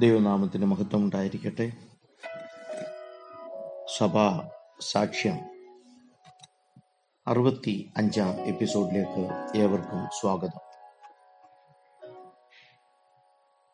ദൈവനാമത്തിന് മഹത്വം ഉണ്ടായിരിക്കട്ടെ സഭാ സാക്ഷ്യം അറുപത്തി അഞ്ചാം എപ്പിസോഡിലേക്ക് ഏവർക്കും സ്വാഗതം.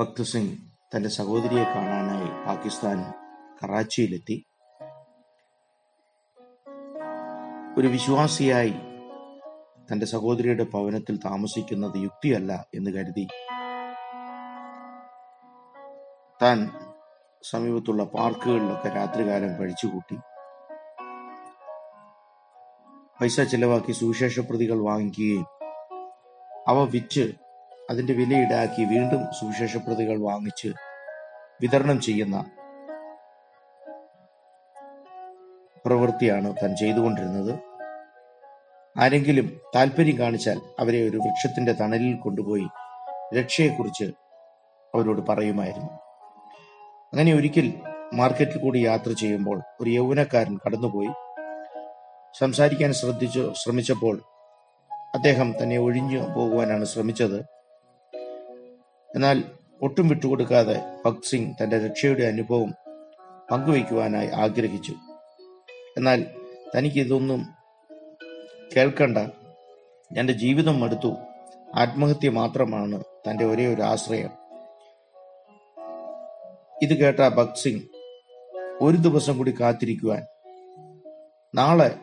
ഭക്ത് സിംഗ് തന്റെ സഹോദരിയെ കാണാനായി പാകിസ്ഥാൻ കറാച്ചിയിലെത്തി. ഒരു വിശ്വാസിയായി തന്റെ സഹോദരിയുടെ ഭവനത്തിൽ താമസിക്കുന്നത് യുക്തിയല്ല എന്ന് കരുതി താൻ സമീപത്തുള്ള പാർക്കുകളിലൊക്കെ രാത്രികാലം കഴിച്ചുകൂട്ടി. പൈസ ചിലവാക്കി സുവിശേഷ പ്രതികൾ വാങ്ങിക്കുകയും അവ വിറ്റ് അതിന്റെ വില ഈടാക്കി വീണ്ടും സുവിശേഷ പ്രതികൾ വാങ്ങിച്ച് വിതരണം ചെയ്യുന്ന പ്രവൃത്തിയാണ് താൻ ചെയ്തുകൊണ്ടിരുന്നത്. ആരെങ്കിലും താല്പര്യം കാണിച്ചാൽ അവരെ ഒരു വൃക്ഷത്തിന്റെ തണലിൽ കൊണ്ടുപോയി രക്ഷയെക്കുറിച്ച് അവരോട് പറയുമായിരുന്നു. അങ്ങനെ ഒരിക്കൽ മാർക്കറ്റിൽ കൂടി യാത്ര ചെയ്യുമ്പോൾ ഒരു യൗവനക്കാരൻ കടന്നുപോയി. സംസാരിക്കാൻ ശ്രദ്ധിച്ചു ശ്രമിച്ചപ്പോൾ അദ്ദേഹം തന്നെ ഒഴിഞ്ഞു പോകുവാനാണ് ശ്രമിച്ചത്. എന്നാൽ ഒട്ടും വിട്ടുകൊടുക്കാതെ ഭഗത് സിംഗ് തന്റെ രക്ഷയുടെ അനുഭവം പങ്കുവയ്ക്കുവാനായി ആഗ്രഹിച്ചു. എന്നാൽ തനിക്ക് ഇതൊന്നും കേൾക്കണ്ട. എന്റെ ജീവിതം എടുത്തു ആത്മഹത്യ മാത്രമാണ് തന്റെ ഒരേ ഒരു ആശ്രയം. ഇത് കേട്ട ഭഗത് സിംഗ് ഒരു ദിവസം കൂടി കാത്തിരിക്കുവാൻ. നാളെ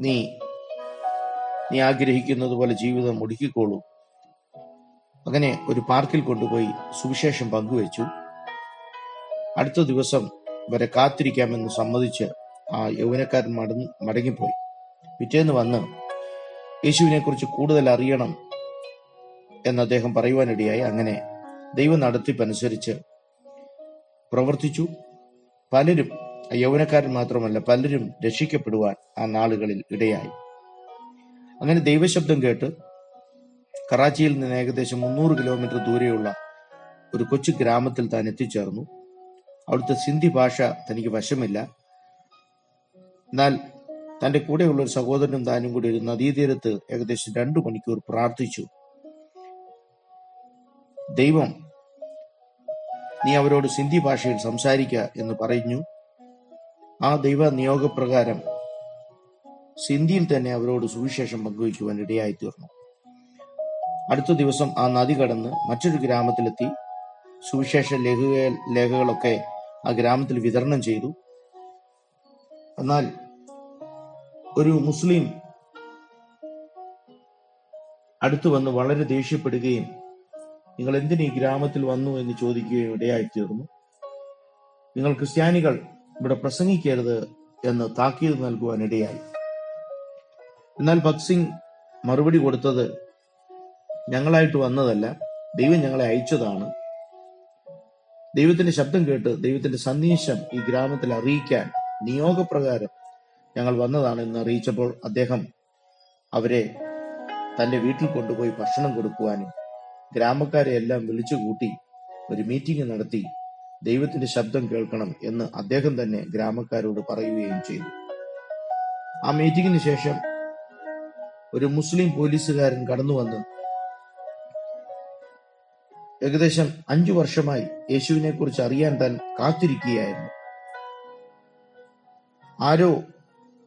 നീ നീ ആഗ്രഹിക്കുന്നത് പോലെ ജീവിതം ഒടുക്കിക്കോളൂ. അങ്ങനെ ഒരു പാർക്കിൽ കൊണ്ടുപോയി സുവിശേഷം പങ്കുവച്ചു. അടുത്ത ദിവസം വരെ കാത്തിരിക്കാമെന്ന് സമ്മതിച്ച് ആ യൗവനക്കാരൻ മടങ്ങി മടങ്ങിപ്പോയി. പിറ്റേന്ന് വന്ന് യേശുവിനെ കുറിച്ച് കൂടുതൽ അറിയണം എന്ന് അദ്ദേഹം പറയുവാനിടയായി. അങ്ങനെ ദൈവ നടത്തിപ്പനുസരിച്ച് പ്രവർത്തിച്ചു. പലരും യൗവനക്കാരൻ മാത്രമല്ല പലരും രക്ഷിക്കപ്പെടുവാൻ ആ നാളുകളിൽ ഇടയായി. അങ്ങനെ ദൈവശബ്ദം കേട്ട് കറാച്ചിയിൽ നിന്ന് ഏകദേശം മുന്നൂറ് കിലോമീറ്റർ ദൂരെയുള്ള ഒരു കൊച്ചു ഗ്രാമത്തിൽ താൻ എത്തിച്ചേർന്നു. അവിടുത്തെ സിന്ധി ഭാഷ തനിക്ക് വശമില്ല. എന്നാൽ തന്റെ കൂടെയുള്ള ഒരു സഹോദരനും താനും കൂടി ഒരു നദീതീരത്ത് ഏകദേശം രണ്ടു മണിക്കൂർ പ്രാർത്ഥിച്ചു. ദൈവം നീ അവരോട് സിന്ധി ഭാഷയിൽ സംസാരിക്കുക എന്ന് പറഞ്ഞു. ആ ദൈവ നിയോഗപ്രകാരം സിന്ധിയിൽ തന്നെ അവരോട് സുവിശേഷം പങ്കുവയ്ക്കുവാൻ ഇടയായി തീർന്നു അടുത്ത ദിവസം ആ നദി കടന്ന് മറ്റൊരു ഗ്രാമത്തിലെത്തി. സുവിശേഷ ലേഖക ലേഖകളൊക്കെ ആ ഗ്രാമത്തിൽ വിതരണം ചെയ്തു. എന്നാൽ ഒരു മുസ്ലിം അടുത്തു വന്ന് വളരെ ദേഷ്യപ്പെടുകയും നിങ്ങൾ എന്തിന് ഈ ഗ്രാമത്തിൽ വന്നു എന്ന് ചോദിക്കുകയും ഇടയായി തീർന്നു? നിങ്ങൾ ക്രിസ്ത്യാനികൾ ഇവിടെ പ്രസംഗിക്കരുത് എന്ന് താക്കീത് നൽകുവാൻ ഇടയായി. എന്നാൽ ഭഗത് സിംഗ് മറുപടി കൊടുത്തത് ഞങ്ങളായിട്ട് വന്നതല്ല ദൈവം ഞങ്ങളെ അയച്ചതാണ്. ദൈവത്തിന്റെ ശബ്ദം കേട്ട് ദൈവത്തിന്റെ സന്ദേശം ഈ ഗ്രാമത്തിൽ അറിയിക്കാൻ നിയോഗപ്രകാരം ഞങ്ങൾ വന്നതാണ് എന്ന് അറിയിച്ചപ്പോൾ അദ്ദേഹം അവരെ തന്റെ വീട്ടിൽ കൊണ്ടുപോയി ഭക്ഷണം കൊടുക്കുവാനും ഗ്രാമക്കാരെ എല്ലാം വിളിച്ചു കൂട്ടി ഒരു മീറ്റിംഗ് നടത്തി ദൈവത്തിന്റെ ശബ്ദം കേൾക്കണം എന്ന് അദ്ദേഹം തന്നെ ഗ്രാമക്കാരോട് പറയുകയും ചെയ്തു. ആ മീറ്റിംഗിന് ശേഷം ഒരു മുസ്ലിം പോലീസുകാരൻ കടന്നു വന്ന് ഏകദേശം അഞ്ചു വർഷമായി യേശുവിനെ കുറിച്ച് അറിയാൻ താൻ കാത്തിരിക്കുകയായിരുന്നു. ആരോ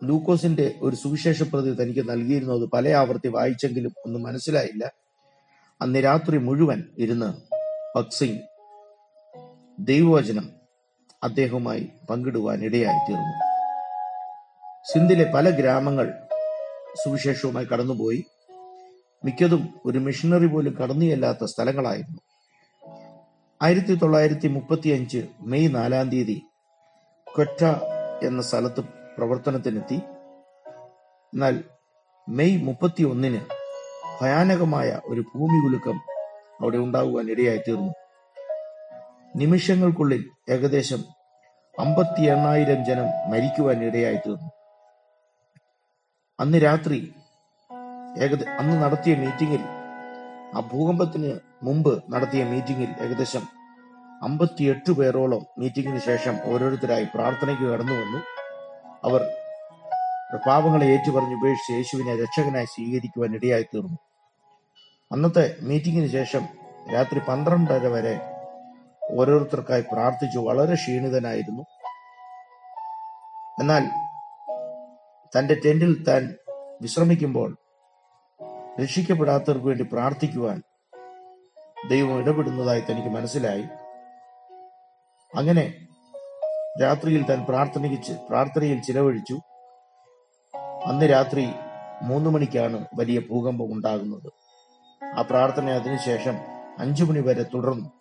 ലൂക്കോസിന്റെ ഒരു സുവിശേഷ പ്രതി തനിക്ക് നൽകിയിരുന്നത് പല ആവർത്തി വായിച്ചെങ്കിലും ഒന്നും മനസ്സിലായില്ല. അന്ന് രാത്രി മുഴുവൻ ഇരുന്ന് ഭഗത് സിംഗ് ദൈവവചനം അദ്ദേഹവുമായി പങ്കിടുവാൻ ഇടയായി തീർന്നു സിന്ധിലെ പല ഗ്രാമങ്ങൾ സുവിശേഷവുമായി കടന്നുപോയി. മിക്കതും ഒരു മിഷണറി പോലും കടന്നുചെല്ലാത്ത സ്ഥലങ്ങളായിരുന്നു. ആയിരത്തി തൊള്ളായിരത്തി മുപ്പത്തി അഞ്ച് മെയ് നാലാം തീയതി കൊറ്റ എന്ന സ്ഥലത്ത് പ്രവർത്തനത്തിനെത്തി. എന്നാൽ മെയ് മുപ്പത്തി ഒന്നിന് ഭയാനകമായ ഒരു ഭൂമി കുലുക്കം അവിടെ ഉണ്ടാകുവാൻ ഇടയായി തീർന്നു. നിമിഷങ്ങൾക്കുള്ളിൽ ഏകദേശം അമ്പത്തി എണ്ണായിരം ജനം മരിക്കുവാൻ ഇടയായി തീർന്നു. അന്ന് രാത്രി അന്ന് നടത്തിയ മീറ്റിംഗിൽ ആ ഭൂകമ്പത്തിന് മുമ്പ് നടത്തിയ മീറ്റിംഗിൽ ഏകദേശം അമ്പത്തിയെട്ട് പേരോളം മീറ്റിംഗിന് ശേഷം ഓരോരുത്തരായി പ്രാർത്ഥനയ്ക്ക് കടന്നു വന്നു. അവർ പാപങ്ങളെ ഏറ്റുപറഞ്ഞ് ഉപേക്ഷിച്ച് യേശുവിനെ രക്ഷകനായി സ്വീകരിക്കുവാൻ ഇടയായി തീർന്നു അന്നത്തെ മീറ്റിംഗിന് ശേഷം രാത്രി പന്ത്രണ്ടര വരെ ഓരോരുത്തർക്കായി പ്രാർത്ഥിച്ചു വളരെ ക്ഷീണിതനായിരുന്നു. എന്നാൽ തന്റെ ടെന്റിൽ താൻ വിശ്രമിക്കുമ്പോൾ രക്ഷിക്കപ്പെടാത്തവർക്ക് വേണ്ടി പ്രാർത്ഥിക്കുവാൻ ദൈവം ഇടപെടുന്നതായി തനിക്ക് മനസ്സിലായി. അങ്ങനെ രാത്രിയിൽ താൻ പ്രാർത്ഥനയ്ക്ക് പ്രാർത്ഥനയിൽ ചിലവഴിച്ചു. അന്ന് രാത്രി മൂന്ന് മണിക്കാണ് വലിയ ഭൂകമ്പം ഉണ്ടാകുന്നത്. ആ പ്രാർത്ഥന അതിനുശേഷം അഞ്ചു മണി വരെ തുടർന്നു.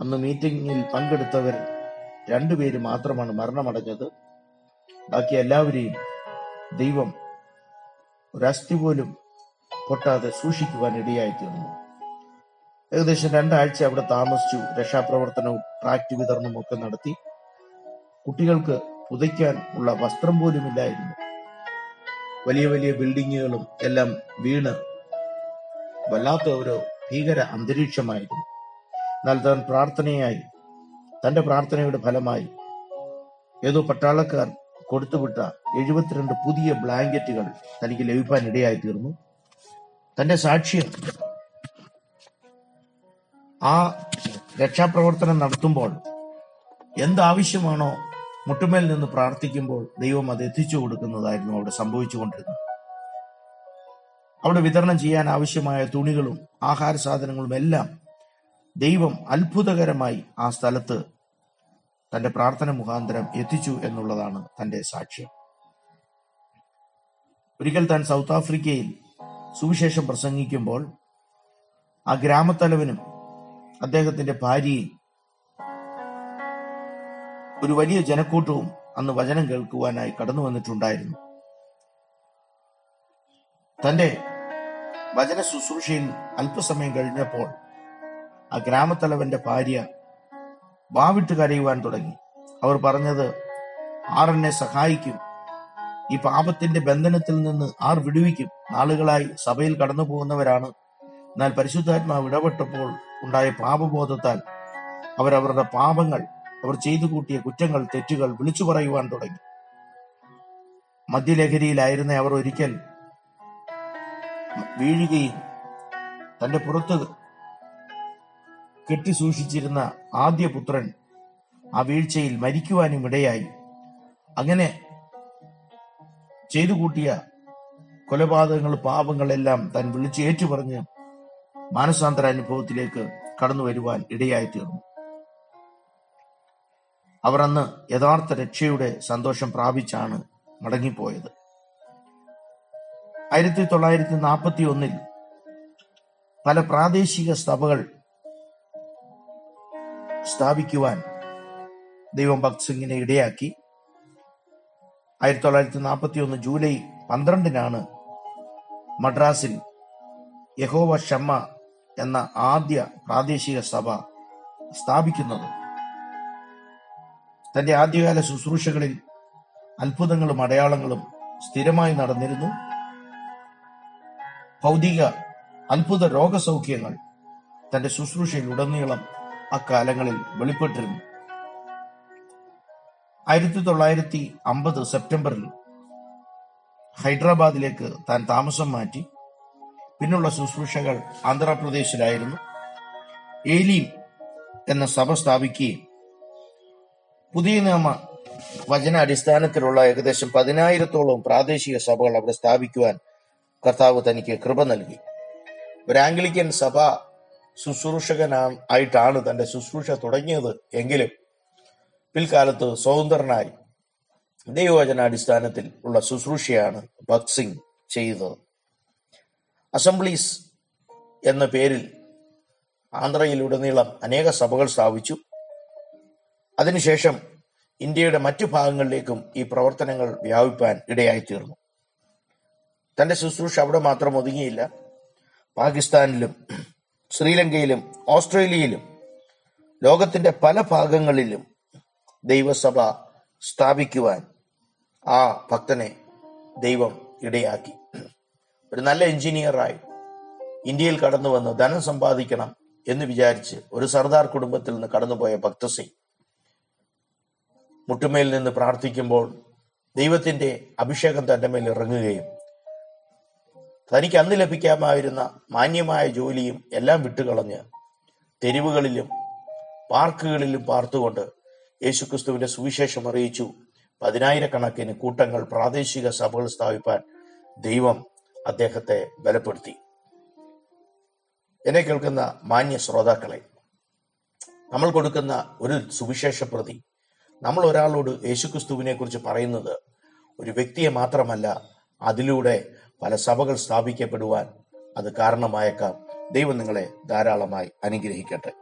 അന്ന് മീറ്റിംഗിൽ പങ്കെടുത്തവർ രണ്ടുപേര് മാത്രമാണ് മരണമടഞ്ഞത്. ബാക്കി എല്ലാവരെയും ദൈവം ഒരസ്ഥി പോലും പൊട്ടാതെ സൂക്ഷിക്കുവാൻ ഇടയായി തീർന്നു. ഏകദേശം രണ്ടാഴ്ച അവിടെ താമസിച്ചു രക്ഷാപ്രവർത്തനവും ട്രാക്ട് വിതരണവും ഒക്കെ നടത്തി. കുട്ടികൾക്ക് പുതയ്ക്കാൻ ഉള്ള വസ്ത്രം പോലും ഇല്ലായിരുന്നു വലിയ വലിയ ബിൽഡിങ്ങുകളും എല്ലാം വീണ് വല്ലാത്ത ഒരു ഭീകര അന്തരീക്ഷമായിരുന്നു. എന്നാൽ താൻ പ്രാർത്ഥനയായി തന്റെ പ്രാർത്ഥനയുടെ ഫലമായി ഏതോ പട്ടാളക്കാർ കൊടുത്തുവിട്ട എഴുപത്തിരണ്ട് പുതിയ ബ്ലാങ്കറ്റുകൾ തനിക്ക് ലഭിക്കാൻ ഇടയായി തീർന്നു. തന്റെ സാക്ഷ്യം ആ രക്ഷാപ്രവർത്തനം നടത്തുമ്പോൾ എന്താവശ്യമാണോ മുട്ടുമേൽ നിന്ന് പ്രാർത്ഥിക്കുമ്പോൾ ദൈവം അത് എത്തിച്ചു കൊടുക്കുന്നതായിരുന്നു അവിടെ സംഭവിച്ചുകൊണ്ടിരുന്നത്. അവിടെ വിതരണം ചെയ്യാൻ ആവശ്യമായ തുണികളും ആഹാര സാധനങ്ങളും എല്ലാം ദൈവം അത്ഭുതകരമായി ആ സ്ഥലത്ത് തന്റെ പ്രാർത്ഥന മുഖാന്തരം എത്തിച്ചു എന്നുള്ളതാണ് തന്റെ സാക്ഷ്യം. ഒരിക്കൽ താൻ സൗത്ത് ആഫ്രിക്കയിൽ സുവിശേഷം പ്രസംഗിക്കുമ്പോൾ ആ ഗ്രാമത്തലവനും അദ്ദേഹത്തിന്റെ ഭാര്യയും ഒരു വലിയ ജനക്കൂട്ടവും അന്ന് വചനം കേൾക്കുവാനായി കടന്നു വന്നിട്ടുണ്ടായിരുന്നു. തന്റെ വചന ശുശ്രൂഷയിൽ അല്പസമയം കഴിഞ്ഞപ്പോൾ ആ ഗ്രാമത്തലവന്റെ ഭാര്യ വാവിട്ട് കരയുവാൻ തുടങ്ങി. അവർ പറഞ്ഞത് ആർ എന്നെ സഹായിക്കും. ഈ പാപത്തിന്റെ ബന്ധനത്തിൽ നിന്ന് ആർ വിടുവിക്കും. നാളുകളായി സഭയിൽ കടന്നു പോകുന്നവരാണ് എന്നാൽ പരിശുദ്ധാത്മാവ് ഇടപെട്ടപ്പോൾ ഉണ്ടായ പാപബോധത്താൽ അവരവരുടെ പാപങ്ങൾ അവർ ചെയ്തു കൂട്ടിയ കുറ്റങ്ങൾ തെറ്റുകൾ വിളിച്ചു പറയുവാൻ തുടങ്ങി. മദ്യലഹരിയിലായിരുന്ന അവർ ഒരിക്കൽ വീഴുകയും തന്റെ പുറത്ത് കെട്ടി സൂക്ഷിച്ചിരുന്ന ആദ്യ പുത്രൻ ആ വീഴ്ചയിൽ മരിക്കുവാനും ഇടയായി. അങ്ങനെ ചെയ്തു കൂട്ടിയ കൊലപാതകങ്ങൾ പാപങ്ങളെല്ലാം താൻ വിളിച്ച് ഏറ്റുപറഞ്ഞ് മാനസാന്തര അനുഭവത്തിലേക്ക് കടന്നു വരുവാൻ ഇടയായി തീർന്നു. അവർ അന്ന് യഥാർത്ഥ രക്ഷയുടെ സന്തോഷം പ്രാപിച്ചാണ് മടങ്ങിപ്പോയത്. ആയിരത്തി തൊള്ളായിരത്തി നാൽപ്പത്തി ഒന്നിൽ പല പ്രാദേശിക സഭകൾ സ്ഥാപിക്കുവാൻ ദൈവം ഭക്ത് സിംഗിനെ ഇടയാക്കി. ആയിരത്തി തൊള്ളായിരത്തി നാൽപ്പത്തി ഒന്ന് ജൂലൈ പന്ത്രണ്ടിനാണ് മദ്രാസിൽ യഹോവ ഷമ്മ എന്ന ആദ്യ പ്രാദേശിക സഭ സ്ഥാപിക്കുന്നത്. തന്റെ ആദ്യകാല ശുശ്രൂഷകളിൽ അത്ഭുതങ്ങളും അടയാളങ്ങളും സ്ഥിരമായി നടന്നിരുന്നു. ഭൗതിക അത്ഭുത രോഗസൗഖ്യങ്ങൾ തന്റെ ശുശ്രൂഷയിൽ ഉടനീളം അക്കാലങ്ങളിൽ വെളിപ്പെട്ടിരുന്നു. ആയിരത്തി തൊള്ളായിരത്തി അമ്പത് സെപ്റ്റംബറിൽ ഹൈദരാബാദിലേക്ക് താൻ താമസം മാറ്റി. പിന്നുള്ള ശുശ്രൂഷകൾ ആന്ധ്രാപ്രദേശിലായിരുന്നു. ഏലീം എന്ന സഭ സ്ഥാപിക്കുകയും പുതിയ നിയമ വചന അടിസ്ഥാനത്തിലുള്ള ഏകദേശം പതിനായിരത്തോളം പ്രാദേശിക സഭകൾ അവിടെ സ്ഥാപിക്കുവാൻ കർത്താവ് തനിക്ക് കൃപ നൽകി. ഒരു ആംഗ്ലിക്കൻ സഭ ശുശ്രൂഷകനാ- ആയിട്ടാണ് തന്റെ ശുശ്രൂഷ തുടങ്ങിയത് എങ്കിലും പിൽക്കാലത്ത് സ്വതന്ത്രനായി ദൈവവചനാടിസ്ഥാനത്തിൽ ഉള്ള ശുശ്രൂഷയാണ് ഭക്സിംഗ് സിംഗ് ചെയ്തത്. അസംബ്ലീസ് എന്ന പേരിൽ ആന്ധ്രയിലുടനീളം അനേക സഭകൾ സ്ഥാപിച്ചു. അതിനുശേഷം ഇന്ത്യയുടെ മറ്റു ഭാഗങ്ങളിലേക്കും ഈ പ്രവർത്തനങ്ങൾ വ്യാപിപ്പാൻ ഇടയായിത്തീർന്നു. തന്റെ ശുശ്രൂഷ അവിടെ മാത്രം ഒതുങ്ങിയില്ല. പാകിസ്ഥാനിലും ശ്രീലങ്കയിലും ഓസ്ട്രേലിയയിലും ലോകത്തിന്റെ പല ഭാഗങ്ങളിലും ദൈവസഭ സ്ഥാപിക്കുവാൻ ആ ഭക്തനെ ദൈവം ഇടയാക്കി. ഒരു നല്ല എഞ്ചിനീയറായി ഇന്ത്യയിൽ കടന്നു വന്ന് ധനം സമ്പാദിക്കണം എന്ന് വിചാരിച്ച് ഒരു സർദാർ കുടുംബത്തിൽ നിന്ന് കടന്നുപോയ ഭക്തസിംഗ് മുട്ടുമേൽ നിന്ന് പ്രാർത്ഥിക്കുമ്പോൾ ദൈവത്തിന്റെ അഭിഷേകം തന്റെ മേൽ ഇറങ്ങുകയും തനിക്ക് അന്ന് ലഭിക്കാമായിരുന്ന മാന്യമായ ജോലിയും എല്ലാം വിട്ടുകളഞ്ഞ് തെരുവുകളിലും പാർക്കുകളിലും പാർത്തുകൊണ്ട് യേശുക്രിസ്തുവിന്റെ സുവിശേഷം അറിയിച്ചു. പതിനായിരക്കണക്കിന് കൂട്ടങ്ങൾ പ്രാദേശിക സഭകൾ സ്ഥാപിപ്പാൻ ദൈവം അദ്ദേഹത്തെ ബലപ്പെടുത്തി. എന്നെ കേൾക്കുന്ന മാന്യ ശ്രോതാക്കളെ നമ്മൾ കൊടുക്കുന്ന ഒരു സുവിശേഷ പ്രതി നമ്മൾ ഒരാളോട് യേശുക്രിസ്തുവിനെ കുറിച്ച് പറയുന്നത് ഒരു വ്യക്തിയെ മാത്രമല്ല അതിലൂടെ പല സഭകൾ സ്ഥാപിക്കപ്പെടുവാൻ അത് കാരണമായേക്കാം. ദൈവം നിങ്ങളെ ധാരാളമായി അനുഗ്രഹിക്കട്ടെ.